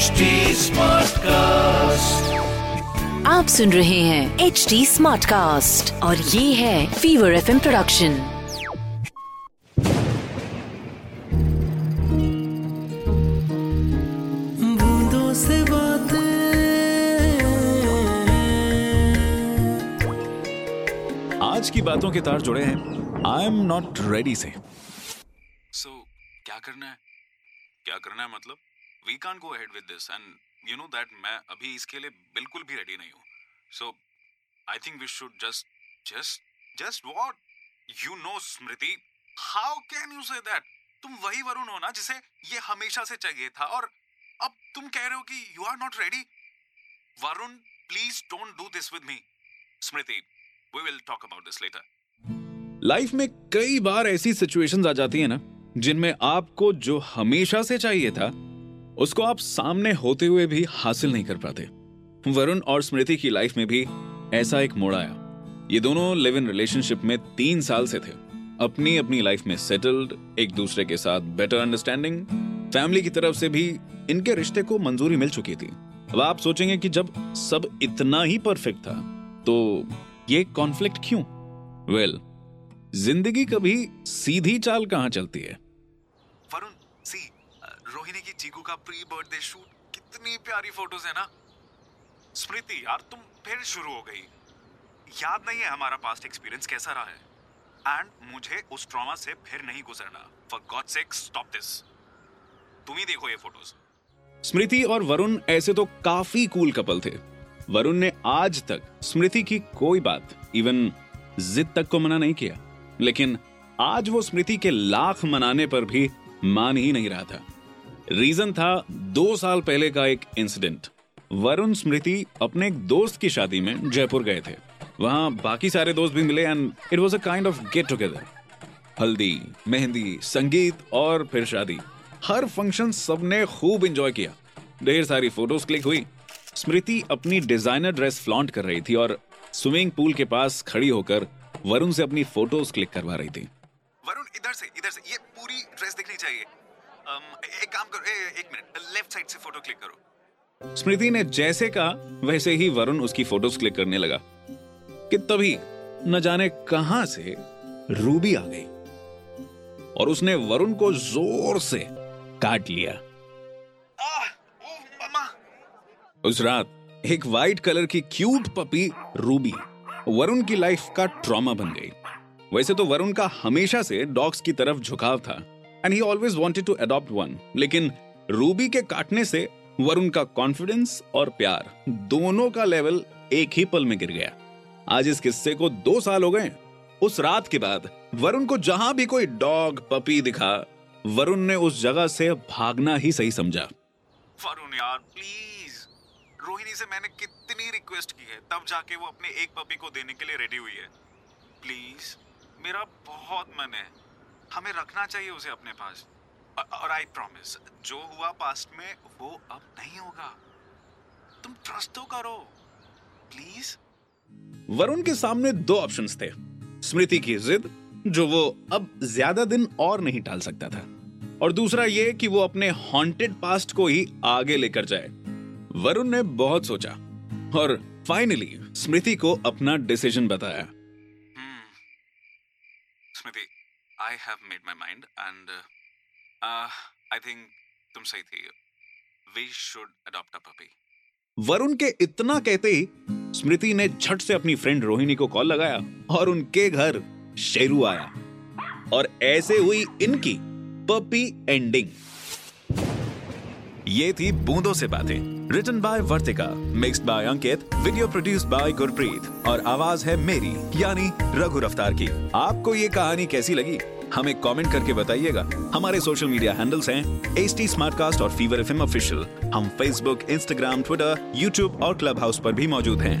HD Smartcast. आप सुन रहे हैं एच डी स्मार्ट कास्ट और ये है फीवर एफएम प्रोडक्शन बूंदों से बातें आज की बातों के तार जुड़े हैं। आई एम नॉट रेडी से सो। So, क्या करना है? क्या करना है मतलब? We can go ahead with this and you know that मैं अभी इसके लिए बिल्कुल भी रेडी नहीं हूँ। So I think we should just just just what you know Smriti how can you say that तुम वही वरुण हो ना जिसे ये हमेशा से चाहिए था और अब तुम कह रहे हो कि you are not ready Varun please don't do this with me Smriti we will talk about this later life में कई बार ऐसी सिचुएशंस आ जाती है ना, जिनमें आपको जो हमेशा से चाहिए था उसको आप सामने होते हुए भी हासिल नहीं कर पाते। वरुण और स्मृति की लाइफ में भी ऐसा एक मोड़ आया। ये दोनों लिव इन रिलेशनशिप में तीन साल से थे। अपनी अपनी लाइफ में सेटल्ड एक दूसरे के साथ बेटर अंडरस्टैंडिंग फैमिली की तरफ़ से भी इनके रिश्ते को मंजूरी मिल चुकी थी। अब आप सोचेंगे कि जब सब इतना ही परफेक्ट था तो ये कॉन्फ्लिक्ट क्यों? वेल well, ज़िंदगी कभी सीधी चाल कहाँ चलती है? वरुण सी रोहिणी की चीकू का प्री बर्थडे शूट, कितनी प्यारी फ़ोटोज़ है ना। स्मृति, यार तुम फिर शुरू हो गई। याद नहीं है हमारा पास्ट एक्सपीरियंस कैसा रहा है। एंड मुझे उस ट्रॉमा से फिर नहीं गुजरना। For God sake stop this तुम ही देखो ये फ़ोटोज़ स्मृति और वरुण ऐसे तो काफ़ी कूल कपल थे। वरुण ने आज तक स्मृति की कोई बात इवन जिद तक को मना नहीं किया। लेकिन आज वो स्मृति के लाख मनाने पर भी मान ही नहीं रहा था। रीजन था, दो साल पहले का एक इंसिडेंट वरुण, स्मृति अपने एक दोस्त की शादी में जयपुर गए थे। वहाँ बाकी सारे दोस्त भी मिले and it was a kind of get together haldi, mehndi, sangeet और फिर शादी। हर फ़ंक्शन सबने खूब एंजॉय किया। ढेर सारी फ़ोटोज़ क्लिक हुई। स्मृति अपनी डिज़ाइनर ड्रेस फ्लॉन्ट कर रही थी और स्विमिंग पूल के पास खड़ी होकर वरुण से अपनी फ़ोटोज़ क्लिक करवा रही थी। वरुण, इधर से इधर से। ये पूरी ड्रेस दिखनी चाहिए। एक काम करो ए, एक मिनट लेफ़्ट साइड से फ़ोटो क्लिक करो। स्मृति ने जैसे कहा वैसे ही वरुण उसकी फ़ोटोज़ क्लिक करने लगा। कि तभी न जाने कहाँ से रूबी आ गई। और उसने वरुण को ज़ोर से काट लिया। ओह, उस रात एक वाइट कलर की क्यूट पपी रूबी वरुण की लाइफ का ट्रॉमा बन गई। वैसे तो वरुण का हमेशा से डॉग्स की तरफ़ झुकाव था। And he always wanted to adopt one लेकिन रूबी के काटने से वरुण का कॉन्फिडेंस और प्यार दोनों का लेवल एक ही पल में गिर गया। आज इस किस्से को दो साल हो गए उस रात के बाद वरुण को जहाँ भी कोई डॉग पपी दिखा, वरुण ने उस जगह से भागना ही सही समझा। वरुण यार प्लीज़ रोहिणी से मैंने कितनी रिक्वेस्ट की है, तब जाके वो अपने एक पपी को देने के लिए रेडी हुई है। प्लीज़ मेरा बहुत मन है। हमें रखना चाहिए उसे अपने पास। और- आई प्रॉमिस जो हुआ पास्ट में वो अब नहीं होगा। तुम ट्रस्ट तो करो। प्लीज़ वरुण के सामने दो ऑप्शंस थे। स्मृति की जिद जो वो अब ज़्यादा दिन और नहीं टाल सकता था। और दूसरा ये कि वो अपने हॉन्टेड पास्ट को ही आगे लेकर जाए। वरुण ने बहुत सोचा। और फाइनली स्मृति को अपना डिसीज़न बताया। Smriti I have made my mind and I think तुम सही थी। We should adopt a puppy Varun के इतना कहते ही स्मृति ने झट से अपनी फ्रेंड रोहिणी को कॉल लगाया और उनके घर शेरू आया। और ऐसे हुई इनकी पपी एंडिंग ये थी बूंदों से बातें। Written by Vartika mixed by Ankit video produced by Gurpreet. और आवाज़ है मेरी, यानी रघु रफ्तार की। आपको ये कहानी कैसी लगी? हमें कमेंट करके बताइएगा। हमारे सोशल मीडिया हैंडल्स हैं एस टी और फीवर एफ़ ऑफिशियल हम फेसबुक इंस्टाग्राम ट्विटर यूट्यूब और क्लब हाउस पर भी मौजूद हैं।